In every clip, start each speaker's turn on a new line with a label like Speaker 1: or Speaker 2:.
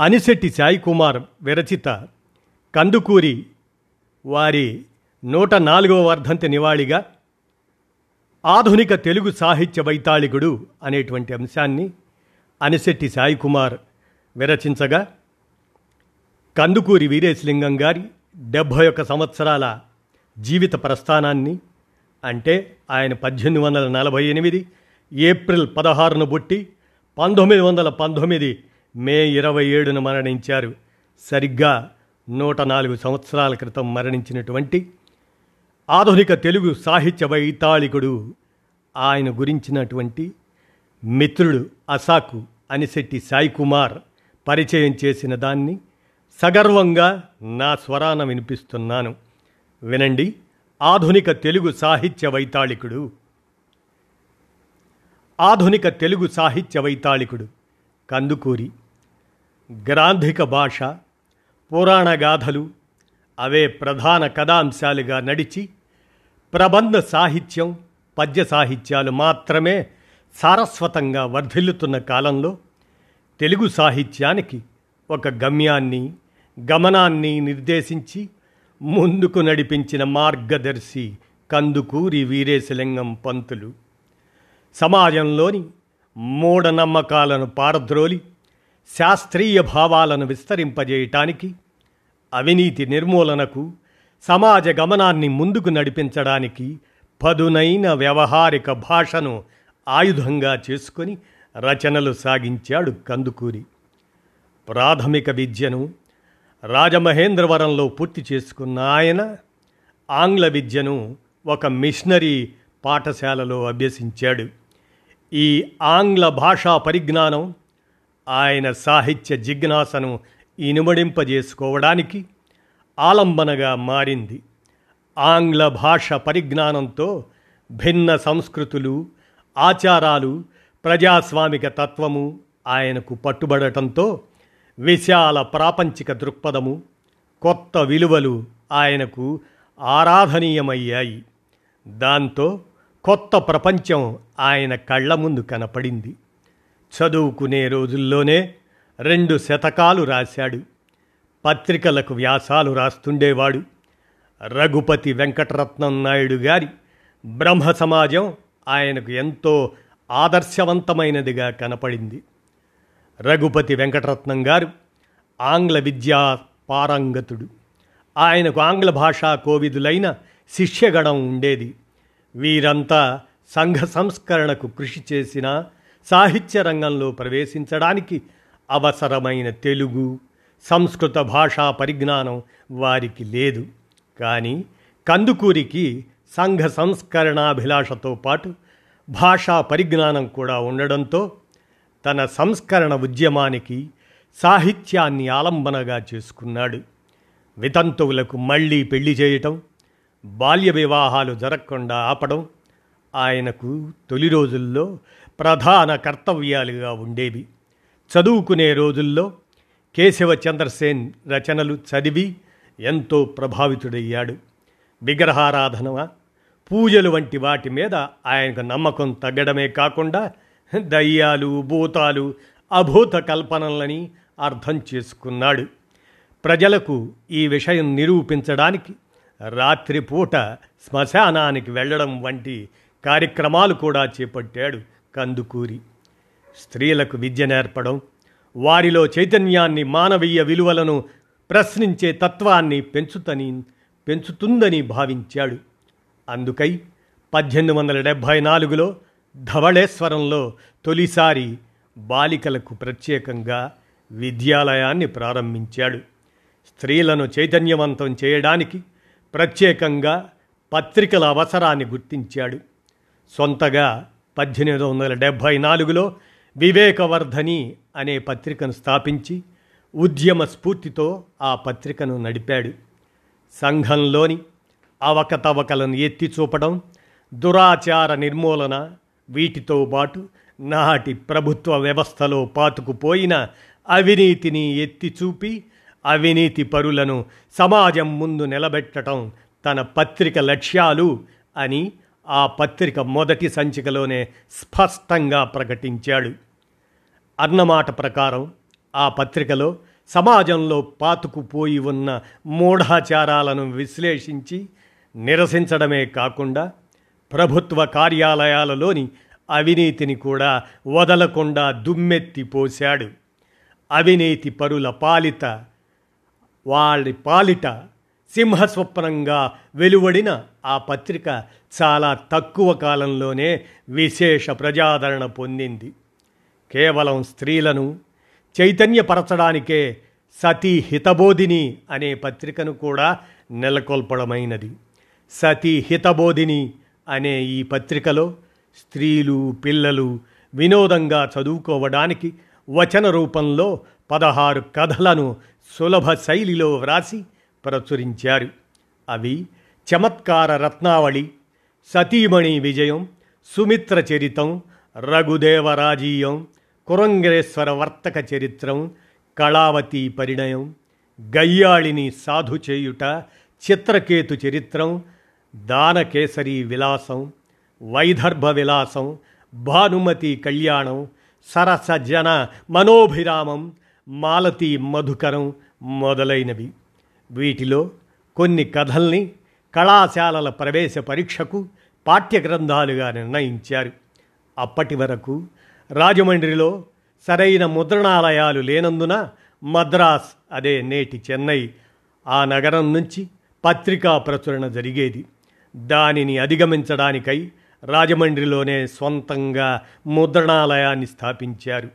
Speaker 1: అనిశెట్టి సాయి కుమార్ విరచిత కందుకూరి వారి నూట నాలుగవ వర్ధంతి నివాళిగా ఆధునిక తెలుగు సాహిత్య వైతాళికుడు అనేటువంటి అంశాన్ని అనిశెట్టి సాయి కుమార్ విరచించగా కందుకూరి వీరేశలింగం గారి డెబ్భై ఒక్క సంవత్సరాల జీవిత ప్రస్థానాన్ని అంటే ఆయన పద్దెనిమిది వందల నలభై ఎనిమిది ఏప్రిల్ పదహారును బుట్టి పంతొమ్మిది వందల పంతొమ్మిది మే ఇరవై ఏడున మరణించారు. సరిగ్గా నూట నాలుగు సంవత్సరాల క్రితం మరణించినటువంటి ఆధునిక తెలుగు సాహిత్య వైతాళికుడు ఆయన గురించినటువంటి మిత్రుడు అసాకు అనిశెట్టి సాయి కుమార్ పరిచయం చేసిన దాన్ని సగర్వంగా నా స్వరాన వినిపిస్తున్నాను. వినండి ఆధునిక తెలుగు సాహిత్య వైతాళికుడు. ఆధునిక తెలుగు సాహిత్య వైతాళికుడు కందుకూరి. గ్రాంధిక భాష పురాణ గాథలు అవే ప్రధాన కథాంశాలుగా నడిచి ప్రబంధ సాహిత్యం పద్య సాహిత్యాలు మాత్రమే సారస్వతంగా వర్ధిల్లుతున్న కాలంలో తెలుగు సాహిత్యానికి ఒక గమ్యాన్ని గమనాన్ని నిర్దేశించి ముందుకు నడిపించిన మార్గదర్శి కందుకూరి వీరేశలింగం పంతులు. సమాజంలోని మూఢనమ్మకాలను పారద్రోలి శాస్త్రీయ భావాలను విస్తరింపజేయటానికి అవినీతి నిర్మూలనకు సమాజ గమనాన్ని ముందుకు నడిపించడానికి పదునైన వ్యవహారిక భాషను ఆయుధంగా చేసుకొని రచనలు సాగించాడు కందుకూరి. ప్రాథమిక విద్యను రాజమహేంద్రవరంలో పూర్తి చేసుకున్న ఆయన ఆంగ్ల విద్యను ఒక మిషనరీ పాఠశాలలో అభ్యసించాడు. ఈ ఆంగ్ల భాషా పరిజ్ఞానం ఆయన సాహిత్య జిజ్ఞాసను ఇనుమడింపజేసుకోవడానికి ఆలంబనగా మారింది. ఆంగ్ల భాష పరిజ్ఞానంతో భిన్న సంస్కృతులు ఆచారాలు ప్రజాస్వామిక తత్వము ఆయనకు పట్టుబడటంతో విశాల ప్రాపంచిక దృక్పథము కొత్త విలువలు ఆయనకు ఆరాధనీయమయ్యాయి. దాంతో కొత్త ప్రపంచం ఆయన కళ్ళ ముందు కనపడింది. చదువుకునే రోజుల్లోనే రెండు శతకాలు రాశాడు. పత్రికలకు వ్యాసాలు రాస్తుండేవాడు. రఘుపతి వెంకటరత్నం నాయుడు గారి బ్రహ్మ సమాజం ఆయనకు ఎంతో ఆదర్శవంతమైనదిగా కనపడింది. రఘుపతి వెంకటరత్నం గారు ఆంగ్ల విద్యా పారంగతుడు. ఆయనకు ఆంగ్ల భాషా కోవిదులైన శిష్యగణం ఉండేది. వీరంతా సంఘ సంస్కరణకు కృషి చేసిన సాహిత్య రంగంలో ప్రవేశించడానికి అవసరమైన తెలుగు సంస్కృత భాషా పరిజ్ఞానం వారికి లేదు. కానీ కందుకూరికి సంఘ సంస్కరణాభిలాషతో పాటు భాషా పరిజ్ఞానం కూడా ఉండడంతో తన సంస్కరణ ఉద్యమానికి సాహిత్యాన్ని ఆలంబనగా చేసుకున్నాడు. వితంతువులకు మళ్ళీ పెళ్ళి చేయటం బాల్య వివాహాలు జరగకుండా ఆపడం ఆయనకు తొలి రోజుల్లో ప్రధాన కర్తవ్యాలుగా ఉండేవి. చదువుకునే రోజుల్లో కేశవ చంద్రసేన్ రచనలు చదివి ఎంతో ప్రభావితుడయ్యాడు. విగ్రహారాధన పూజలు వంటి వాటి మీద ఆయనకు నమ్మకం తగ్గడమే కాకుండా దయ్యాలు భూతాలు అభూత కల్పనలని అర్థం చేసుకున్నాడు. ప్రజలకు ఈ విషయం నిరూపించడానికి రాత్రిపూట శ్మశానానికి వెళ్ళడం వంటి కార్యక్రమాలు కూడా చేపట్టాడు. కందుకూరి. స్త్రీలకు విద్య నేర్పడం వారిలో చైతన్యాన్ని మానవీయ విలువలను ప్రశ్నించే తత్వాన్ని పెంచుతని పెంచుతుందని భావించాడు. అందుకై పద్దెనిమిది వందల డెబ్భై నాలుగులో ధవళేశ్వరంలో తొలిసారి బాలికలకు ప్రత్యేకంగా విద్యాలయాన్ని ప్రారంభించాడు. స్త్రీలను చైతన్యవంతం చేయడానికి ప్రత్యేకంగా పత్రికల అవసరాన్ని గుర్తించాడు. సొంతగా పద్దెనిమిది వందల డెబ్భై నాలుగులో వివేకవర్ధని అనే పత్రికను స్థాపించి ఉద్యమ స్ఫూర్తితో ఆ పత్రికను నడిపాడు. సంఘంలోని అవకతవకలను ఎత్తి చూపడం దురాచార నిర్మూలన వీటితో పాటు నాటి ప్రభుత్వ వ్యవస్థలో పాతుకుపోయిన అవినీతిని ఎత్తి చూపి అవినీతి పరులను సమాజం ముందు నిలబెట్టడం తన పత్రిక లక్ష్యాలు అని ఆ పత్రిక మొదటి సంచికలోనే స్పష్టంగా ప్రకటించాడు. అన్నమాట ప్రకారం ఆ పత్రికలో సమాజంలో పాతుకుపోయి ఉన్న మూఢాచారాలను విశ్లేషించి నిరసించడమే కాకుండా ప్రభుత్వ కార్యాలయాలలోని అవినీతిని కూడా వదలకుండా దుమ్మెత్తిపోశాడు అవినీతి పరుల పాలిత వాళ్ళ పాలిట సింహస్వప్నంగా వెలువడిన ఆ పత్రిక చాలా తక్కువ కాలంలోనే విశేష ప్రజాదరణ పొందింది. కేవలం స్త్రీలను చైతన్యపరచడానికే సతీ హితబోధిని అనే పత్రికను కూడా నెలకొల్పడమైనది. సతీ హితబోధిని అనే ఈ పత్రికలో స్త్రీలు పిల్లలు వినోదంగా చదువుకోవడానికి వచన రూపంలో పదహారు కథలను సులభ శైలిలో వ్రాసి ప్రచురించారు. అవి చమత్కార రత్నావళి సతీమణి విజయం సుమిత్ర చరితం రఘుదేవరాజీయం కురంగేశ్వర వర్తక చరిత్రం కళావతి పరిణయం గయ్యాళిని సాధు చేయుట చిత్రకేతు చరిత్రం దానకేసరి విలాసం వైదర్భ విలాసం భానుమతి కళ్యాణం సరస జన మనోభిరామం మాలతి మధుకరం మొదలైనవి. వీటిలో కొన్ని కథల్ని కళాశాలల ప్రవేశ పరీక్షకు పాఠ్యగ్రంథాలుగా నిర్ణయించారు. అప్పటి వరకు రాజమండ్రిలో సరైన ముద్రణాలయాలు లేనందున మద్రాస్ అదే నేటి చెన్నై ఆ నగరం నుంచి పత్రికా ప్రచురణ జరిగేది. దానిని అధిగమించడానికై రాజమండ్రిలోనే స్వంతంగా ముద్రణాలయాన్ని స్థాపించారు.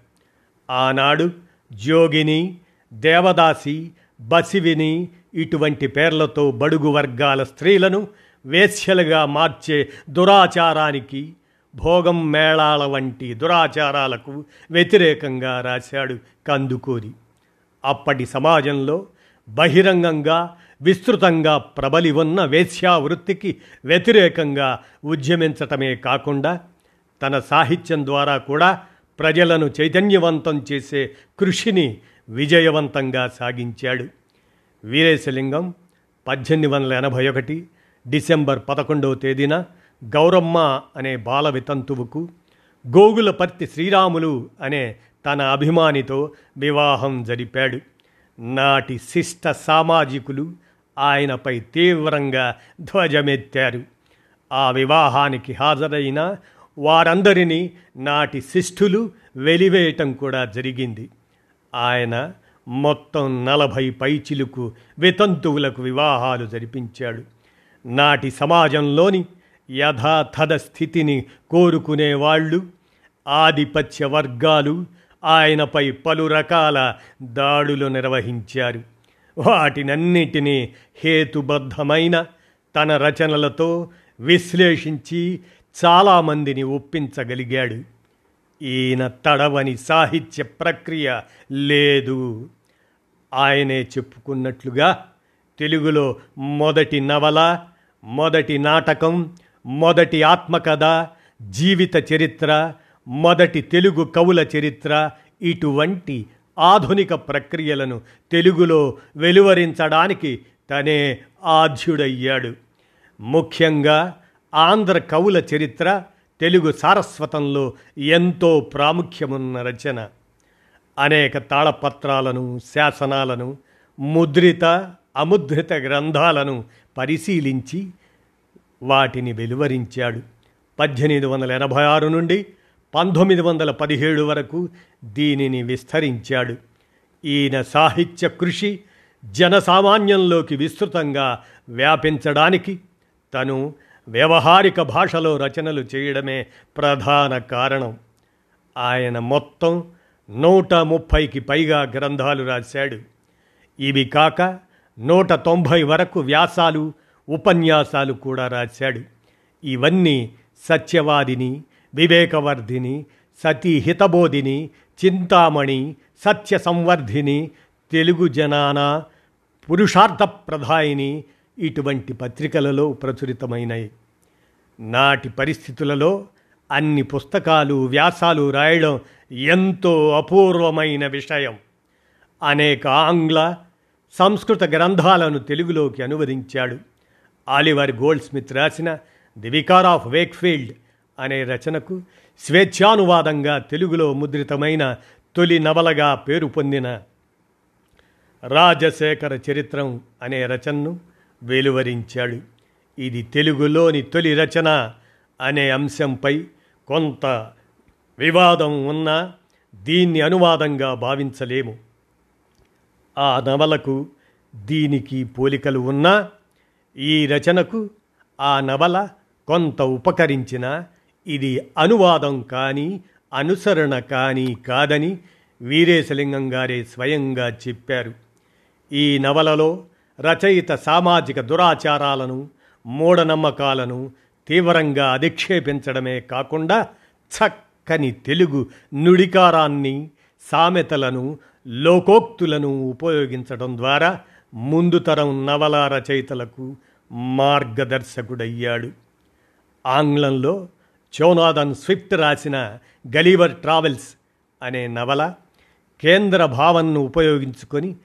Speaker 1: ఆనాడు జోగిని దేవదాసి బసివిని ఇటువంటి పేర్లతో బడుగు వర్గాల స్త్రీలను వేశ్యలుగా మార్చే దురాచారానికి భోగం మేళాల వంటి దురాచారాలకు వ్యతిరేకంగా రాశాడు కందుకూరి. అప్పటి సమాజంలో బహిరంగంగా విస్తృతంగా ప్రబలి ఉన్న వేశ్యావృత్తికి వ్యతిరేకంగా ఉద్యమించటమే కాకుండా తన సాహిత్యం ద్వారా కూడా ప్రజలను చైతన్యవంతం చేసే కృషిని విజయవంతంగా సాగించాడు. వీరేశలింగం పద్దెనిమిది వందల ఎనభై ఒకటి డిసెంబర్ పదకొండవ తేదీన గౌరమ్మ అనే బాల వితంతువుకు గోగులపర్తి శ్రీరాములు అనే తన అభిమానితో వివాహం జరిపాడు. నాటి శిష్ట సామాజికులు ఆయనపై తీవ్రంగా ధ్వజమెత్తారు. ఆ వివాహానికి హాజరైన వారందరినీ నాటి శిష్ఠులు వెలివేయటం కూడా జరిగింది. ఆయన మొత్తం నలభై పైచిలుకు వితంతువులకు వివాహాలు జరిపించాడు. నాటి సమాజంలోని యథాతథ స్థితిని కోరుకునేవాళ్ళు ఆధిపత్య వర్గాలు ఆయనపై పలు రకాల దాడులు నిర్వహించారు. వాటినన్నిటినీ హేతుబద్ధమైన తన రచనలతో విశ్లేషించి చాలామందిని ఒప్పించగలిగాడు. ఈయన తడవని సాహిత్య ప్రక్రియ లేదు. ఆయనే చెప్పుకున్నట్లుగా తెలుగులో మొదటి నవల మొదటి నాటకం మొదటి ఆత్మకథ జీవిత చరిత్ర మొదటి తెలుగు కవుల చరిత్ర ఇటువంటి ఆధునిక ప్రక్రియలను తెలుగులో వెలువరించడానికి తనే ఆధ్యుడయ్యాడు. ముఖ్యంగా ఆంధ్ర కవుల చరిత్ర తెలుగు సారస్వతంలో ఎంతో ప్రాముఖ్యమున్న రచన. అనేక తాళపత్రాలను శాసనాలను ముద్రిత అముద్రిత గ్రంథాలను పరిశీలించి వాటిని వెలువరించాడు. పద్దెనిమిది వందల ఎనభై ఆరు నుండి పంతొమ్మిది వందల పదిహేడు వరకు దీనిని విస్తరించాడు. ఈయన సాహిత్య కృషి జనసామాన్యంలోకి విస్తృతంగా వ్యాపించడానికి తను వ్యవహారిక భాషలో రచనలు చేయడమే ప్రధాన కారణం. ఆయన మొత్తం నూట ముప్పైకి పైగా గ్రంథాలు రాశాడు. ఇవి కాక నూట తొంభై వరకు వ్యాసాలు ఉపన్యాసాలు కూడా రాశాడు. ఇవన్నీ సత్యవాదిని వివేకవర్ధిని సతీ హితబోధిని చింతామణి సత్య సంవర్ధిని తెలుగు జనాన పురుషార్థ ప్రధాయిని ఇటువంటి పత్రికలలో ప్రచురితమైనవి నాటి పరిస్థితులలో అన్ని పుస్తకాలు వ్యాసాలు రాయడం ఎంతో అపూర్వమైన విషయం. అనేక ఆంగ్ల సంస్కృత గ్రంథాలను తెలుగులోకి అనువదించాడు. ఆలివర్ గోల్డ్ స్మిత్ రాసిన ది వికార్ ఆఫ్ వేక్ఫీల్డ్ అనే రచనకు స్వేచ్ఛానువాదంగా తెలుగులో ముద్రితమైన తొలి నవలగా పేరు పొందిన రాజశేఖర చరిత్రం అనే రచనను వెలువరించాడు. ఇది తెలుగులోని తొలి రచన అనే అంశంపై కొంత వివాదం ఉన్నా దీన్ని అనువాదంగా భావించలేము. ఆ నవలకు దీనికి పోలికలు ఉన్నా ఈ రచనకు ఆ నవల కొంత ఉపకరించిన ఇది అనువాదం కానీ అనుసరణ కానీ కాదని వీరేశలింగం గారే స్వయంగా చెప్పారు. ఈ నవలలో రచయిత సామాజిక దురాచారాలను మూఢనమ్మకాలను తీవ్రంగా అధిక్షేపించడమే కాకుండా చక్కని తెలుగు నుడికారాన్ని సామెతలను లోకోక్తులను ఉపయోగించడం ద్వారా ముందు తరం నవల రచయితలకు మార్గదర్శకుడయ్యాడు. ఆంగ్లంలో చోనాథన్ స్విఫ్ట్ రాసిన గలీవర్ ట్రావెల్స్ అనే నవల కేంద్ర భావన్ను ఉపయోగించుకొని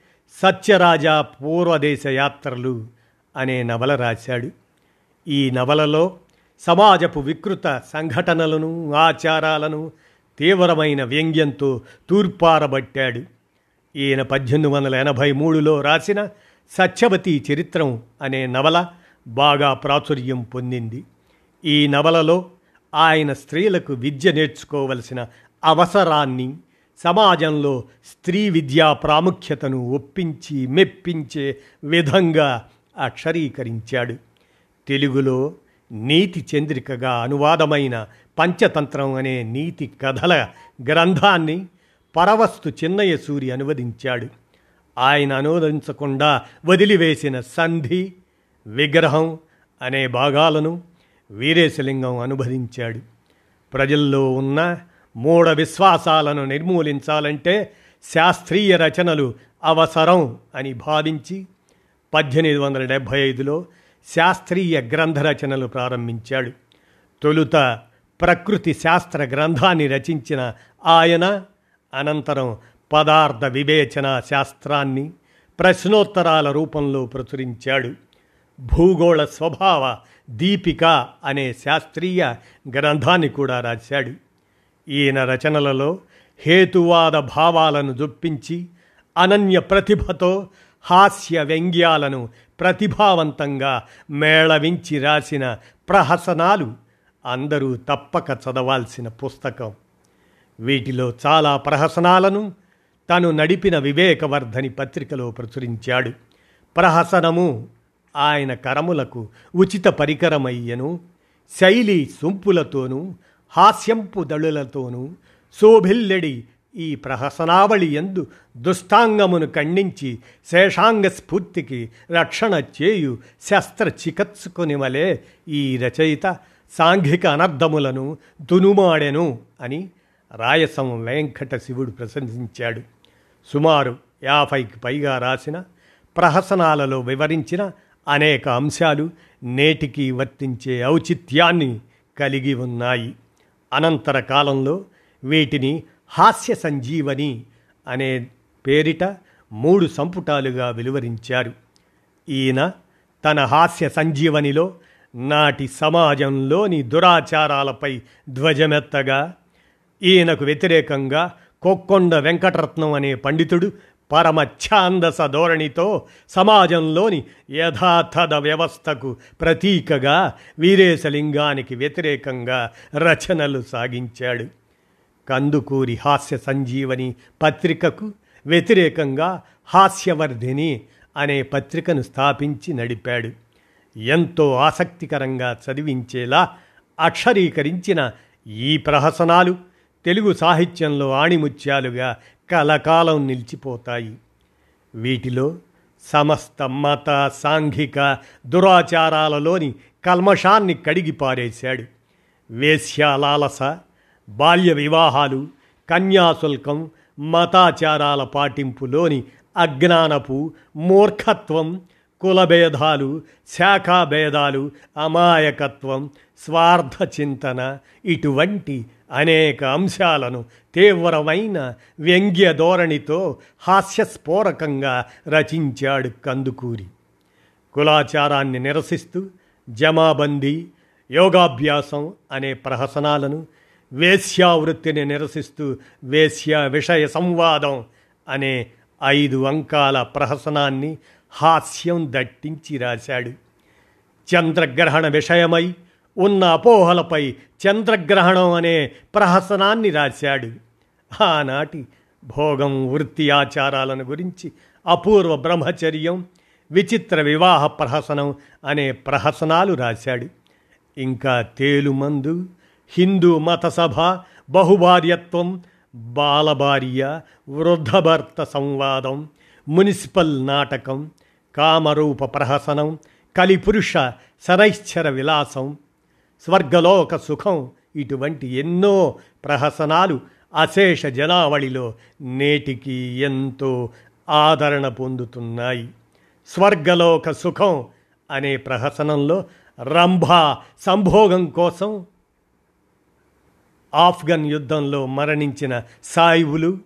Speaker 1: సత్యరాజా పూర్వదేశ యాత్రలు అనే నవల రాశాడు. ఈ నవలలో సమాజపు వికృత సంఘటనలను ఆచారాలను తీవ్రమైన వ్యంగ్యంతో తూర్పారబట్టాడు. ఈయన పద్దెనిమిది వందల ఎనభై మూడులో రాసిన సత్యవతి చరిత్రం అనే నవల బాగా ప్రాచుర్యం పొందింది. ఈ నవలలో ఆయన స్త్రీలకు విద్య నేర్చుకోవలసిన అవసరాన్ని సమాజంలో స్త్రీ విద్యా ప్రాముఖ్యతను ఒప్పించి మెప్పించే విధంగా అక్షరీకరించాడు. తెలుగులో నీతి చంద్రికగా అనువాదమైన పంచతంత్రం అనే నీతి కథల గ్రంథాన్ని పరవస్తు చిన్నయ్య సూరి అనువదించాడు. ఆయన అనువదించకుండా వదిలివేసిన సంధి విగ్రహం అనే భాగాలను వీరేశలింగం అనువదించాడు ప్రజల్లో ఉన్న మూఢ విశ్వాసాలను నిర్మూలించాలంటే శాస్త్రీయ రచనలు అవసరం అని భావించి పద్దెనిమిది వందల డెబ్భై ఐదులో శాస్త్రీయ గ్రంథ రచనలు ప్రారంభించాడు. తొలుత ప్రకృతి శాస్త్ర గ్రంథాన్ని రచించిన ఆయన అనంతరం పదార్థ వివేచన శాస్త్రాన్ని ప్రశ్నోత్తరాల రూపంలో ప్రచురించాడు. భూగోళ స్వభావ దీపిక అనే శాస్త్రీయ గ్రంథాన్ని కూడా రాశాడు. ఈయన రచనలలో హేతువాద భావాలను జొప్పించి అనన్య ప్రతిభతో హాస్య వ్యంగ్యాలను ప్రతిభావంతంగా మేళవించి రాసిన ప్రహసనాలు అందరూ తప్పక చదవాల్సిన పుస్తకం. వీటిలో చాలా ప్రహసనాలను తను నడిపిన వివేకవర్ధని పత్రికలో ప్రచురించాడు. ప్రహసనము ఆయన కరములకు ఉచిత పరికరమయ్యను శైలి సొంపులతోనూ హాస్యంపు దళులతోనూ శోభిల్లెడి ఈ ప్రహసనావళి ఎందు దుష్టాంగమును ఖండించి శేషాంగ స్ఫూర్తికి రక్షణ చేయు శస్త్రచికత్సుకుని వలె ఈ రచయిత సాంఘిక అనర్థములను దునుమాడెను అని రాయసం వెంకట శివుడు ప్రశంసించాడు. సుమారు యాభైకి పైగా రాసిన ప్రహసనాలలో వివరించిన అనేక అంశాలు నేటికి వర్తించే ఔచిత్యాన్ని కలిగి ఉన్నాయి. అనంతర కాలంలో వీటిని హాస్య సంజీవని అనే పేరిట మూడు సంపుటాలుగా వెలువరించారు ఈయన తన హాస్య సంజీవనిలో నాటి సమాజంలోని దురాచారాలపై ధ్వజమెత్తగా ఈయనకు వ్యతిరేకంగా కొక్కొండ వెంకటరత్నం అనే పండితుడు పరమఛాందస ధోరణితో సమాజంలోని యథాతథ వ్యవస్థకు ప్రతీకగా వీరేశలింగానికి వ్యతిరేకంగా రచనలు సాగించాడు. కందుకూరి హాస్య సంజీవని పత్రికకు వ్యతిరేకంగా హాస్యవర్ధిని అనే పత్రికను స్థాపించి నడిపాడు. ఎంతో ఆసక్తికరంగా చదివించేలా అక్షరీకరించిన ఈ ప్రహసనాలు తెలుగు సాహిత్యంలో ఆణిముత్యాలుగా కలకాలం నిలిచిపోతాయి. వీటిలో సమస్త మత సాంఘిక దురాచారాలలోని కల్మషాన్ని కడిగి పారేశాడు వేశ్యాలాలస బాల్య వివాహాలు కన్యాశుల్కం మతాచారాల పాటింపులోని అజ్ఞానపు మూర్ఖత్వం కులభేదాలు శాఖాభేదాలు అమాయకత్వం స్వార్థ చింతన ఇటువంటి అనేక అంశాలను తీవ్రమైన వ్యంగ్య ధోరణితో హాస్యస్ఫోరకంగా రచించాడు కందుకూరి. కులాచారాన్ని నిరసిస్తూ జమాబందీ యోగాభ్యాసం అనే ప్రహసనాలను వేశ్యావృత్తిని నిరసిస్తూ వేశ్య విషయ సంవాదం అనే ఐదు అంకాల ప్రహసనాన్ని హాస్యం దట్టించి రాశాడు. చంద్రగ్రహణ విషయమై ఉన్న అపోహలపై చంద్రగ్రహణం అనే ప్రహసనాన్ని రాశాడు. ఆనాటి భోగం వృత్తి ఆచారాలను గురించి అపూర్వ బ్రహ్మచర్యం విచిత్ర వివాహ ప్రహసనం అనే ప్రహసనాలు రాశాడు. ఇంకా తేలుమందు హిందూ మత సభ బహుభార్యత్వం బాలభార్య వృద్ధభర్త సంవాదం మున్సిపల్ నాటకం కామరూప ప్రహసనం కలిపురుష సరైశ్చర విలాసం స్వర్గలోక సుఖం ఇటువంటి ఎన్నో ప్రహసనాలు అశేష జనావళిలో నేటికి ఎంతో ఆదరణ పొందుతున్నాయి స్వర్గలోక సుఖం అనే ప్రహసనంలో రంభ సంభోగం కోసం ఆఫ్ఘన్ యుద్ధంలో మరణించిన సాయివులు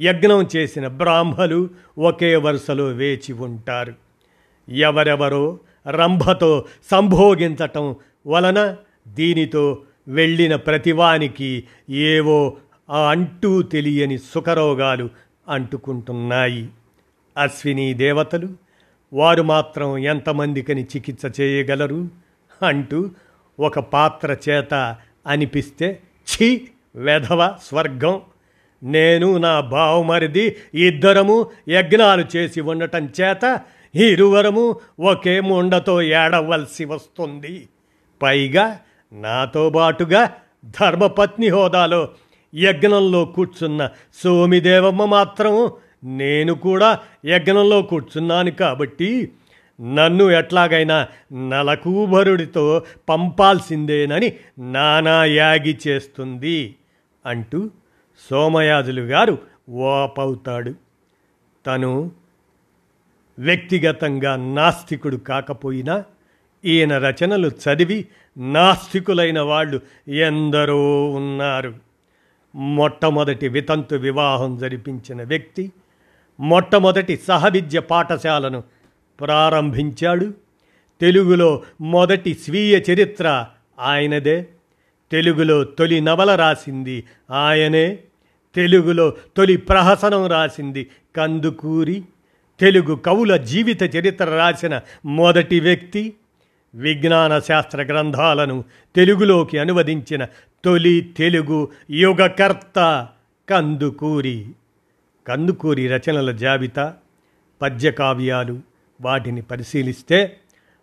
Speaker 1: యజ్ఞం చేసిన బ్రాహ్మలు ఒకే వరుసలో వేచి ఉంటారు. ఎవరెవరో రంభతో సంభోగించటం వలన దీనితో వెళ్ళిన ప్రతివానికి ఏవో ఆ అంటూ తెలియని సుఖరోగాలు అంటుకుంటున్నాయి. అశ్విని దేవతలు వారు మాత్రం ఎంతమందికని చికిత్స చేయగలరు అంటూ ఒక పాత్ర చేత అనిపిస్తే ఛీ వెధవ స్వర్గం. నేను నా బావమరిది ఇద్దరము యజ్ఞాలు చేసి ఉండటం చేత ఇరువరము ఒకే ముండతో ఏడవలసి వస్తుంది. పైగా నాతో బాటుగా ధర్మపత్ని హోదాలో యజ్ఞంలో కూర్చున్న సోమిదేవమ్మ మాత్రం నేను కూడా యజ్ఞంలో కూర్చున్నాను కాబట్టి నన్ను ఎట్లాగైనా నలకూభరుడితో పంపాల్సిందేనని నానా యాగి చేస్తుంది అంటూ సోమయాజులు గారు ఓపవుతాడు. తను వ్యక్తిగతంగా నాస్తికుడు కాకపోయినా ఈయన రచనలు చదివి నాస్తికులైన వాళ్ళు ఎందరో ఉన్నారు. మొట్టమొదటి వితంతు వివాహం జరిపించిన వ్యక్తి మొట్టమొదటి సహవిద్య పాఠశాలను ప్రారంభించాడు. తెలుగులో మొదటి స్వీయ చరిత్ర ఆయనదే. తెలుగులో తొలి నవల రాసింది ఆయనే. తెలుగులో తొలి ప్రహసనం రాసింది కందుకూరి. తెలుగు కవుల జీవిత చరిత్ర రాసిన మొదటి వ్యక్తి. విజ్ఞాన శాస్త్ర గ్రంథాలను తెలుగులోకి అనువదించిన తొలి తెలుగు యుగకర్త కందుకూరి. కందుకూరి రచనల జాబితా పద్యకావ్యాలు వాటిని పరిశీలిస్తే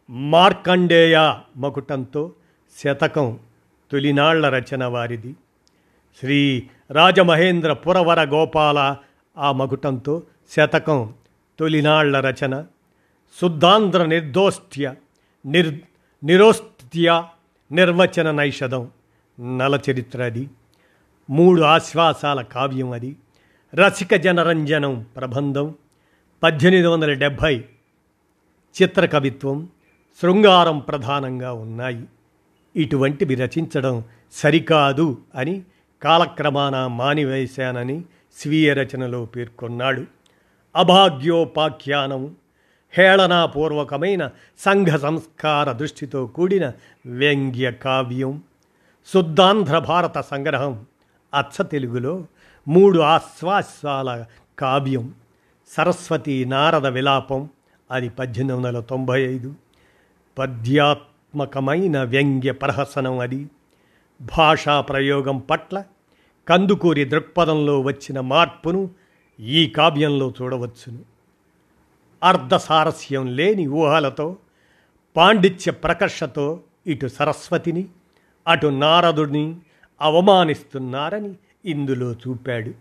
Speaker 1: మార్కండేయ మకుటంతో శతకం తొలినాళ్ళ రచన వారిది. శ్రీ రాజమహేంద్ర పురవర గోపాల ఆ మకుటంతో శతకం తొలినాళ్ళ రచన. శుద్ధాంధ్ర నిర్దోష్ట్య నిర్ నిరోస్త్య నిర్వచన నైషధం నలచరిత్ర అది. మూడు ఆశ్వాసాల కావ్యం అది. రసిక జనరంజనం ప్రబంధం. పద్దెనిమిది వందల డెబ్భై చిత్రకవిత్వం శృంగారం ప్రధానంగా ఉన్నాయి. ఇటువంటివి రచించడం సరికాదు అని కాలక్రమాన మానివేశానని స్వీయ రచనలో పేర్కొన్నాడు. అభాగ్యోపాఖ్యానం హేళనాపూర్వకమైన సంఘ సంస్కార దృష్టితో కూడిన వ్యంగ్య కావ్యం. శుద్ధాంధ్ర భారత సంగ్రహం అచ్చ తెలుగులో మూడు ఆశ్వాసాల కావ్యం. సరస్వతి నారద విలాపం అది పద్దెనిమిది వందల తొంభై ఐదు. పద్యాత్మకమైన వ్యంగ్య ప్రహసనం అది. భాషా ప్రయోగం పట్ల కందుకూరి దృక్పథంలో వచ్చిన మార్పును ఈ కావ్యంలో చూడవచ్చును. అర్ధసారస్యం లేని ఊహలతో పాండిత్య ప్రకర్షతో ఇటు సరస్వతిని అటు నారదుడిని అవమానిస్తున్నారని ఇందులో చూపాడు.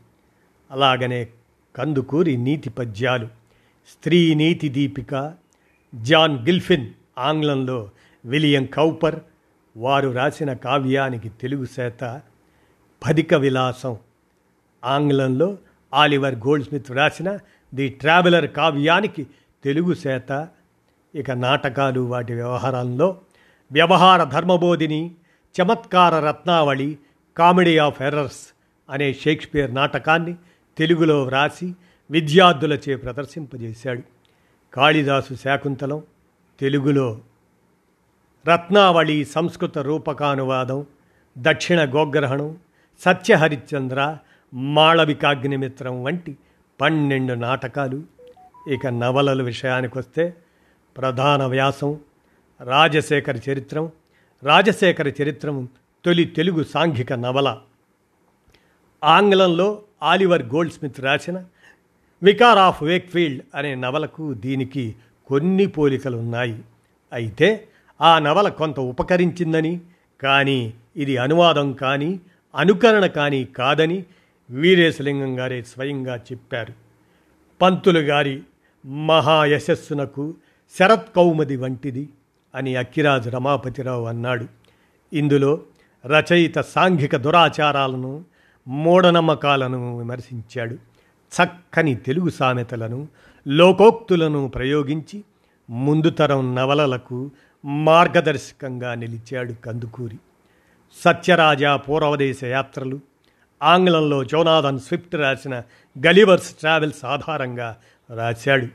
Speaker 1: అలాగనే కందుకూరి నీతి పద్యాలు స్త్రీ నీతి దీపిక జాన్ గిల్ఫిన్ ఆంగ్లంలో విలియం కౌపర్ వారు రాసిన కావ్యానికి తెలుగు చేత పదిక విలాసం. ఆంగ్లంలో ఆలివర్ గోల్డ్ స్మిత్ రాసిన ది ట్రావెలర్ కావ్యానికి తెలుగు చేత ఇక నాటకాలు వాటి వ్యవహారంలో వ్యవహార ధర్మబోధిని చమత్కార రత్నావళి కామెడీ ఆఫ్ ఎర్రర్స్ అనే షేక్స్పియర్ నాటకాన్ని తెలుగులో వ్రాసి విద్యార్థులచే ప్రదర్శింపజేశాడు. కాళిదాసు శాకుంతలం తెలుగులో రత్నావళి సంస్కృత రూపకానువాదం దక్షిణ గోగ్రహణం సత్యహరిశ్చంద్ర మాళవికాగ్నిమిత్రం వంటి పన్నెండు నాటకాలు. ఇక నవలల విషయానికొస్తే ప్రధాన వ్యాసం రాజశేఖర చరిత్రం. రాజశేఖర చరిత్రం తొలి తెలుగు సాంఘిక నవల. ఆంగ్లంలో ఆలివర్ గోల్డ్ స్మిత్ రాసిన వికార్ ఆఫ్ వేక్ఫీల్డ్ అనే నవలకు దీనికి కొన్ని పోలికలు ఉన్నాయి అయితే ఆ నవల కొంత ఉపకరించిందని కానీ ఇది అనువాదం కానీ అనుకరణ కానీ కాదని వీరేశలింగం గారే స్వయంగా చెప్పారు. పంతులు గారి మహాయశస్సునకు శరత్ కౌమది వంటిది అని అక్కిరాజు రమాపతిరావు అన్నాడు. ఇందులో రచయిత సాంఘిక దురాచారాలను మూఢనమ్మకాలను విమర్శించాడు. చక్కని తెలుగు సామెతలను లోకోక్తులను ప్రయోగించి ముందు తరం నవలలకు మార్గదర్శకంగా నిలిచాడు కందుకూరి. సత్యరాజా పూర్వదేశ యాత్రలు ఆంగ్లంలో జోనాథన్ స్విఫ్ట్ రాసిన గలివర్స్ ట్రావెల్స్ ఆధారంగా రాశాడు.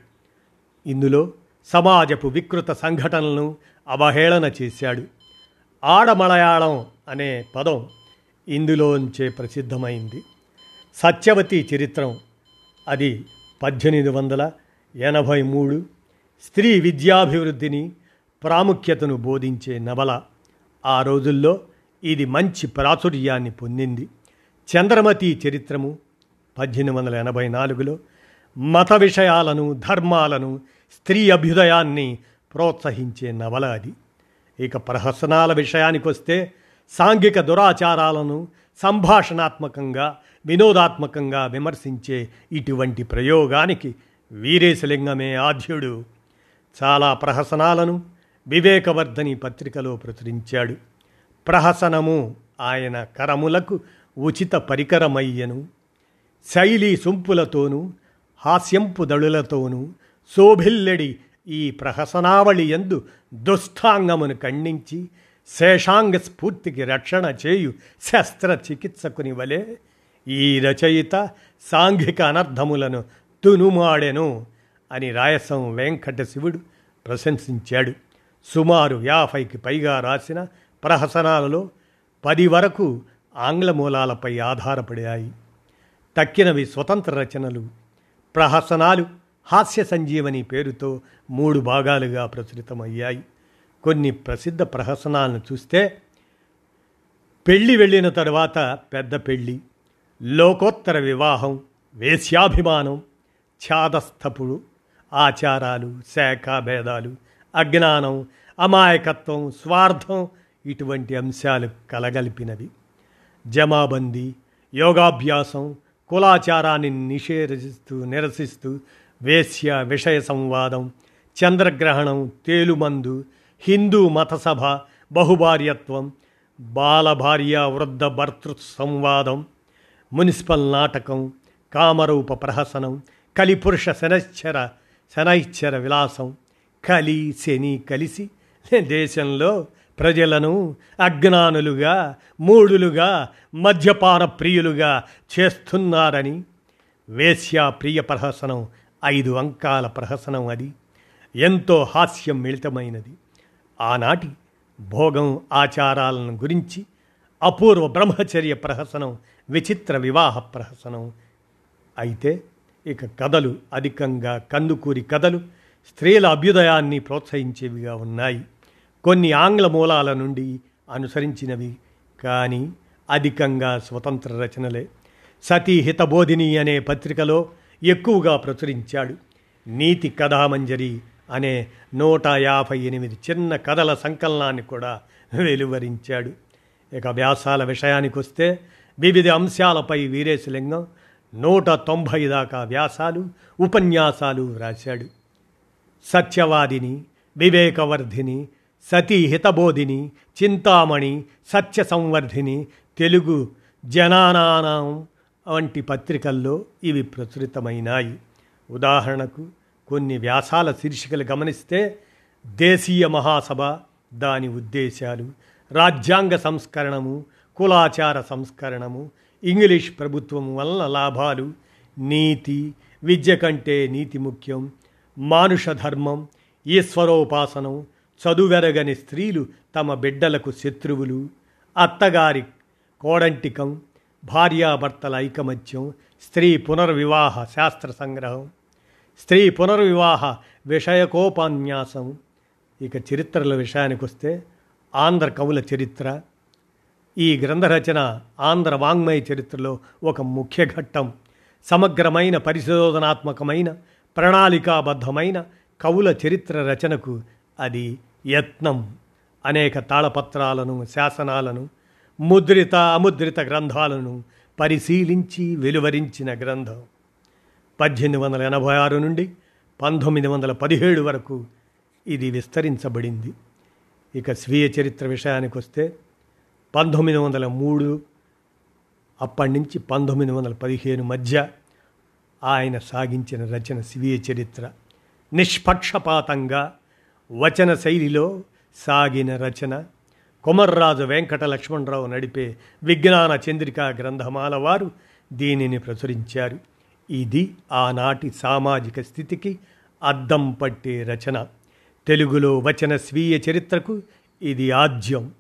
Speaker 1: ఇందులో సమాజపు వికృత సంఘటనలను అవహేళన చేశాడు. ఆడమలయాళం అనే పదం ఇందులోంచే ప్రసిద్ధమైంది. సత్యవతి చరిత్రం అది పద్దెనిమిది వందల ఎనభై మూడు. స్త్రీ విద్యాభివృద్ధిని ప్రాముఖ్యతను బోధించే నవల. ఆ రోజుల్లో ఇది మంచి ప్రాచుర్యాన్ని పొందింది. చంద్రమతి చరిత్రము పద్దెనిమిది వందల ఎనభై నాలుగులో మత విషయాలను ధర్మాలను స్త్రీ అభ్యుదయాన్ని ప్రోత్సహించే నవల అది. ఇక ప్రహసనాల విషయానికొస్తే సాంఘిక దురాచారాలను సంభాషణాత్మకంగా వినోదాత్మకంగా విమర్శించే ఇటువంటి ప్రయోగానికి వీరేశలింగమే ఆద్యుడు చాలా ప్రహసనాలను వివేకవర్ధని పత్రికలో ప్రచురించాడు. ప్రహసనము ఆయన కరములకు ఉచిత పరికరమయ్యను. శైలి సొంపులతోనూ హాస్యంపు దళులతోనూ శోభిల్లెడి ఈ ప్రహసనావళి ఎందు దుష్టాంగమును ఖండించి శేషాంగ స్ఫూర్తికి రక్షణ చేయు శస్త్రచికిత్సకుని వలె ఈ రచయిత సాంఘిక అనర్థములను తునుమాడెను అని రాయసం వెంకట శివుడు ప్రశంసించాడు. సుమారు యాభైకి పైగా రాసిన ప్రహసనాలలో పది వరకు ఆంగ్ల మూలాలపై ఆధారపడాయి. తక్కినవి స్వతంత్ర రచనలు ప్రహసనాలు హాస్య సంజీవని పేరుతో మూడు భాగాలుగా ప్రచురితమయ్యాయి. కొన్ని ప్రసిద్ధ ప్రహసనాలను చూస్తే పెళ్ళి వెళ్ళిన తరువాత పెద్ద పెళ్ళి లోకోత్తర వివాహం వేశ్యాభిమానం ఛాదస్థపుడు ఆచారాలు శాఖాభేదాలు అజ్ఞానం అమాయకత్వం స్వార్థం ఇటువంటి అంశాలు కలగలిపినవి. జమాబందీ యోగాభ్యాసం కులాచారాన్ని నిషేధిస్తూ నిరసిస్తూ వేశ్య విషయ సంవాదం చంద్రగ్రహణం తేలుమందు హిందూ మతసభ బహుభార్యత్వం బాలభార్య వృద్ధ భర్తృ సంవాదం మున్సిపల్ నాటకం కామరూప ప్రహసనం కలిపురుష శనశ్చర శనైశ్చర విలాసం కలి శని కలిసి దేశంలో ప్రజలను అజ్ఞానులుగా మూడులుగా మద్యపాన ప్రియులుగా చేస్తున్నారని వేశ్యా ప్రియ ప్రహసనం ఐదు అంకాల ప్రహసనం అది. ఎంతో హాస్యం మిళితమైనది. ఆనాటి భోగం ఆచారాలను గురించి అపూర్వ బ్రహ్మచర్య ప్రహసనం విచిత్ర వివాహ ప్రహసనం. అయితే ఇక కథలు అధికంగా కందుకూరి కథలు స్త్రీల అభ్యుదయాన్ని ప్రోత్సహించేవిగా ఉన్నాయి. కొన్ని ఆంగ్ల మూలాల నుండి అనుసరించినవి కానీ అధికంగా స్వతంత్ర రచనలే. సతీ హితబోధిని అనే పత్రికలో ఎక్కువగా ప్రచురించాడు. నీతి కథామంజరి అనే నూట యాభై ఎనిమిది చిన్న కథల సంకలనాన్ని కూడా వెలువరించాడు. ఇక వ్యాసాల విషయానికి వస్తే వివిధ అంశాలపై వీరేశలింగం నూట తొంభై దాకా వ్యాసాలు ఉపన్యాసాలు వ్రాశాడు. సత్యవాదిని వివేకవర్ధిని సతీ హితబోధిని చింతామణి సత్య సంవర్ధిని తెలుగు జనానానం వంటి పత్రికల్లో ఇవి ప్రచురితమైనాయి. ఉదాహరణకు కొన్ని వ్యాసాల శీర్షికలు గమనిస్తే దేశీయ మహాసభ దాని ఉద్దేశాలు రాజ్యాంగ సంస్కరణము కులాచార సంస్కరణము ఇంగ్లీష్ ప్రభుత్వం వలన లాభాలు నీతి విద్య కంటే నీతి ముఖ్యం మానుష ధర్మం ఈశ్వరోపాసనం చదువెరగని స్త్రీలు తమ బిడ్డలకు శత్రువులు అత్తగారి కోడంటికం భార్యాభర్తల ఐకమత్యం స్త్రీ పునర్వివాహ శాస్త్ర సంగ్రహం స్త్రీ పునర్వివాహ విషయకోపన్యాసం. ఇక చరిత్రల విషయానికి వస్తే ఆంధ్ర కవుల చరిత్ర ఈ గ్రంథ రచన ఆంధ్ర వాంగ్మయ చరిత్రలో ఒక ముఖ్య ఘట్టం. సమగ్రమైన పరిశోధనాత్మకమైన ప్రణాళికాబద్ధమైన కవుల చరిత్ర రచనకు అది యత్నం. అనేక తాళపత్రాలను శాసనాలను ముద్రిత అముద్రిత గ్రంథాలను పరిశీలించి వెలువరించిన గ్రంథం. పద్దెనిమిది వందల ఎనభై ఆరు నుండి పంతొమ్మిది వందల పదిహేడు వరకు ఇది విస్తరించబడింది. ఇక స్వీయ చరిత్ర విషయానికి వస్తే పంతొమ్మిది వందల మూడు అప్పటి నుంచి పంతొమ్మిది వందల పదిహేను మధ్య ఆయన సాగించిన రచన స్వీయ చరిత్ర. నిష్పక్షపాతంగా వచన శైలిలో సాగిన రచన. కొమర్రాజు వెంకట లక్ష్మణరావు నడిపే విజ్ఞాన చంద్రికా గ్రంథమాల వారు దీనిని ప్రచురించారు. ఇది ఆనాటి సామాజిక స్థితికి అద్దం పట్టే రచన. తెలుగులో వచన స్వీయ చరిత్రకు ఇది ఆద్యం.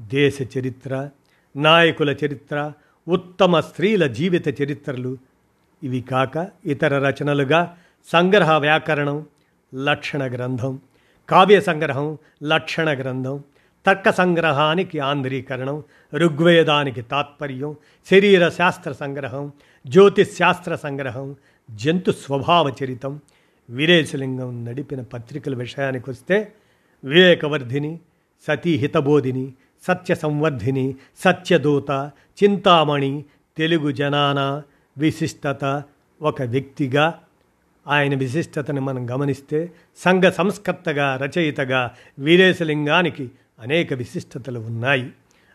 Speaker 1: దేశ చరిత్ర నాయకుల చరిత్ర ఉత్తమ స్త్రీల జీవిత చరిత్రలు. ఇవి కాక ఇతర రచనలుగా సంగ్రహ వ్యాకరణం లక్షణ గ్రంథం కావ్య సంగ్రహం లక్షణ గ్రంథం తర్క సంగ్రహానికి ఆంధ్రీకరణం ఋగ్వేదానికి తాత్పర్యం శరీర శాస్త్ర సంగ్రహం జ్యోతిష్ శాస్త్ర సంగ్రహం జంతు స్వభావ చరితం వీరేశలింగం నడిపిన పత్రికల విషయానికి వస్తే వివేకవర్ధిని సతీహితబోధిని సత్య సంవర్ధిని సత్యదూత చింతామణి తెలుగు జనాన విశిష్టత ఒక వ్యక్తిగా ఆయన విశిష్టతని మనం గమనిస్తే సంఘ సంస్కర్తగా రచయితగా వీరేశలింగానికి అనేక విశిష్టతలు ఉన్నాయి.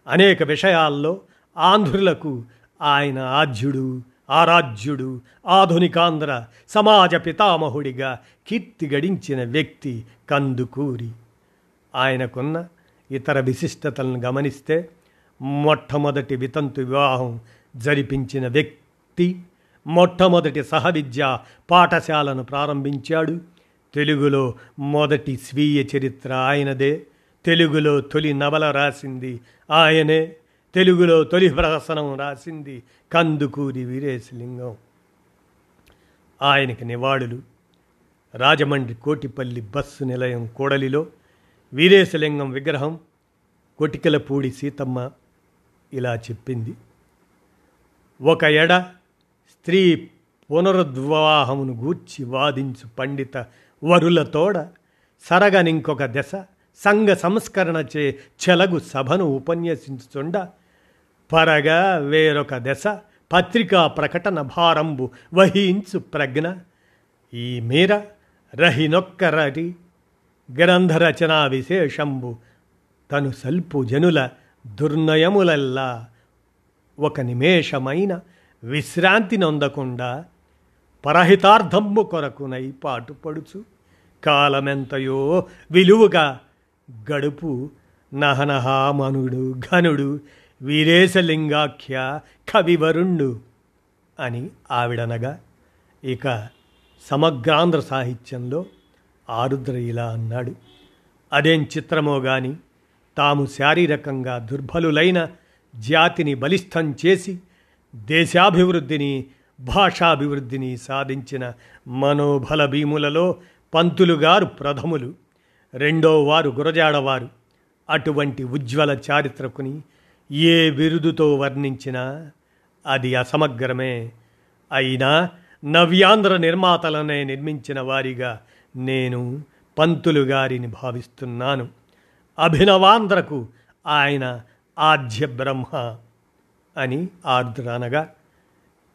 Speaker 1: అనేక విషయాల్లో ఆంధ్రులకు ఆయన ఆద్యుడు ఆరాధ్యుడు ఆధునికాంధ్ర సమాజ పితామహుడిగా కీర్తి గడించిన వ్యక్తి కందుకూరి. ఆయనకున్న ఇతర విశిష్టతలను గమనిస్తే మొట్టమొదటి వితంతు వివాహం జరిపించిన వ్యక్తి మొట్టమొదటి సహవిద్య పాఠశాలను ప్రారంభించాడు. తెలుగులో మొదటి స్వీయ చరిత్ర ఆయనదే. తెలుగులో తొలి నవల రాసింది ఆయనే. తెలుగులో తొలి ప్రహసనం రాసింది కందుకూరి వీరేశలింగం. ఆయనకి నివాళులు. రాజమండ్రి కోటిపల్లి బస్సు నిలయం కూడలిలో వీరేశలింగం విగ్రహం కొటికలపూడి సీతమ్మ ఇలా చెప్పింది. ఒక ఎడ స్త్రీ పునరుద్వాహమును గూర్చి వాదించు పండిత వరులతోడ సరగనింకొక దశ సంఘ సంస్కరణ చే చెలగు సభను ఉపన్యసించుచుండ పరగా వేరొక దశ పత్రికా ప్రకటన భారంబు వహించు ప్రజ్ఞ. ఈ మీర రహినొక్కరటి గ్రంథరచనా విశేషంబు తను సల్పు జనుల దుర్నయములల్లా ఒక నిమేషమైన విశ్రాంతి నొందకుండా పరహితార్థంబు కొరకునై పాటుపడుచు కాలమెంతయో విలువగా గడుపు నహనహామనుడు ఘనుడు వీరేశలింగాఖ్య కవివరుణ్ణు అని ఆవిడనగా ఇక సమగ్రాంధ్ర సాహిత్యంలో ఆరుద్ర ఇలా అన్నాడు. అదేం చిత్రమో గాని తాము శారీరకంగా దుర్బలులైన జాతిని బలిష్టం చేసి దేశాభివృద్ధిని భాషాభివృద్ధిని సాధించిన మనోబల భీములలో పంతులుగారు ప్రథములు. రెండో వారు గురజాడవారు. అటువంటి ఉజ్వల చారిత్రకుని ఏ బిరుదుతో వర్ణించినా అది అసమగ్రమే. అయినా నవ్యాంధ్ర నిర్మాతలనే నిర్మించిన వారిగా నేను పంతులు గారిని భావిస్తున్నాను. అభినవాంధ్రకు ఆయన ఆద్య బ్రహ్మ అని ఆర్ద్రనగా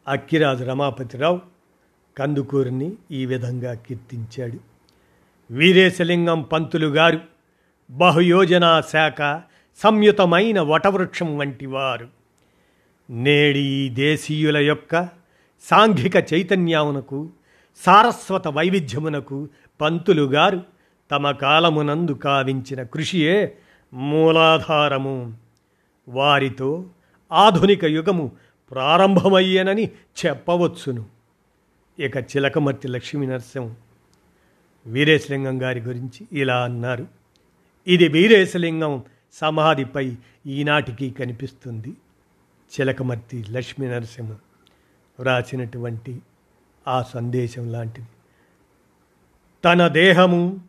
Speaker 1: అక్కిరాజు రమాపతిరావు కందుకూరిని ఈ విధంగా కీర్తించాడు. వీరేశలింగం పంతులు గారు బహుయోజనా శాఖ సంయుతమైన వటవృక్షం వంటి వారు. నేడి ఈ దేశీయుల యొక్క సాంఘిక చైతన్యమునకు సారస్వత వైవిధ్యమునకు పంతులు గారు తమ కాలమునందు కావించిన కృషియే మూలాధారము. వారితో ఆధునిక యుగము ప్రారంభమయ్యేనని చెప్పవచ్చును. ఇక చిలకమర్తి లక్ష్మీ నరసింహం వీరేశలింగం గారి గురించి ఇలా అన్నారు. ఇది వీరేశలింగం సమాధిపై ఈనాటికి కనిపిస్తుంది. చిలకమర్తి లక్ష్మీ నరసింహం వ్రాసినటువంటి ఆ సందేశం లాంటిది. తన దేహము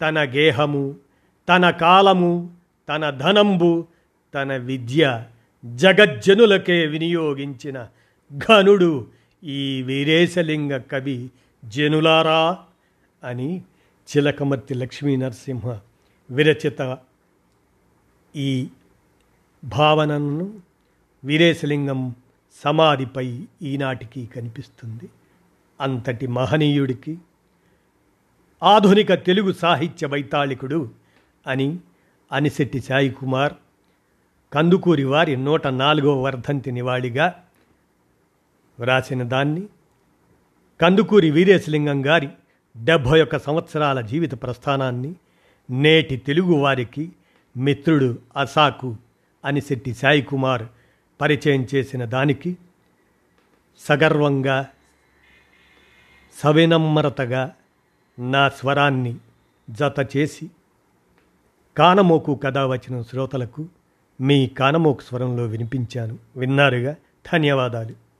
Speaker 1: తన గేహము తన కాలము తన ధనంబు తన విద్య జగజ్జనులకే వినియోగించిన ఘనుడు ఈ వీరేశలింగ కవి జనులారా అని చిలకమర్తి లక్ష్మీ నరసింహ విరచిత ఈ భావనను వీరేశలింగం సమాధిపై ఈనాటికి కనిపిస్తుంది. అంతటి మహనీయుడికి ఆధునిక తెలుగు సాహిత్య వైతాళికుడు అని అనిశెట్టి సాయి కుమార్ కందుకూరి వారి నూట నాలుగో వర్ధంతి నివాళిగా వ్రాసిన దాన్ని కందుకూరి వీరేశలింగం గారి డెబ్భై ఒక్క సంవత్సరాల జీవిత ప్రస్థానాన్ని నేటి తెలుగు వారికి మిత్రుడు అసాకు అనిశెట్టి సాయి కుమార్ పరిచయం చేసిన దానికి సగర్వంగా సవినమ్రతగా నా స్వరాన్ని జత చేసి కానమోకు కథ వచ్చిన శ్రోతలకు మీ కానమోకు స్వరంలో వినిపించాను. విన్నారుగా? ధన్యవాదాలు.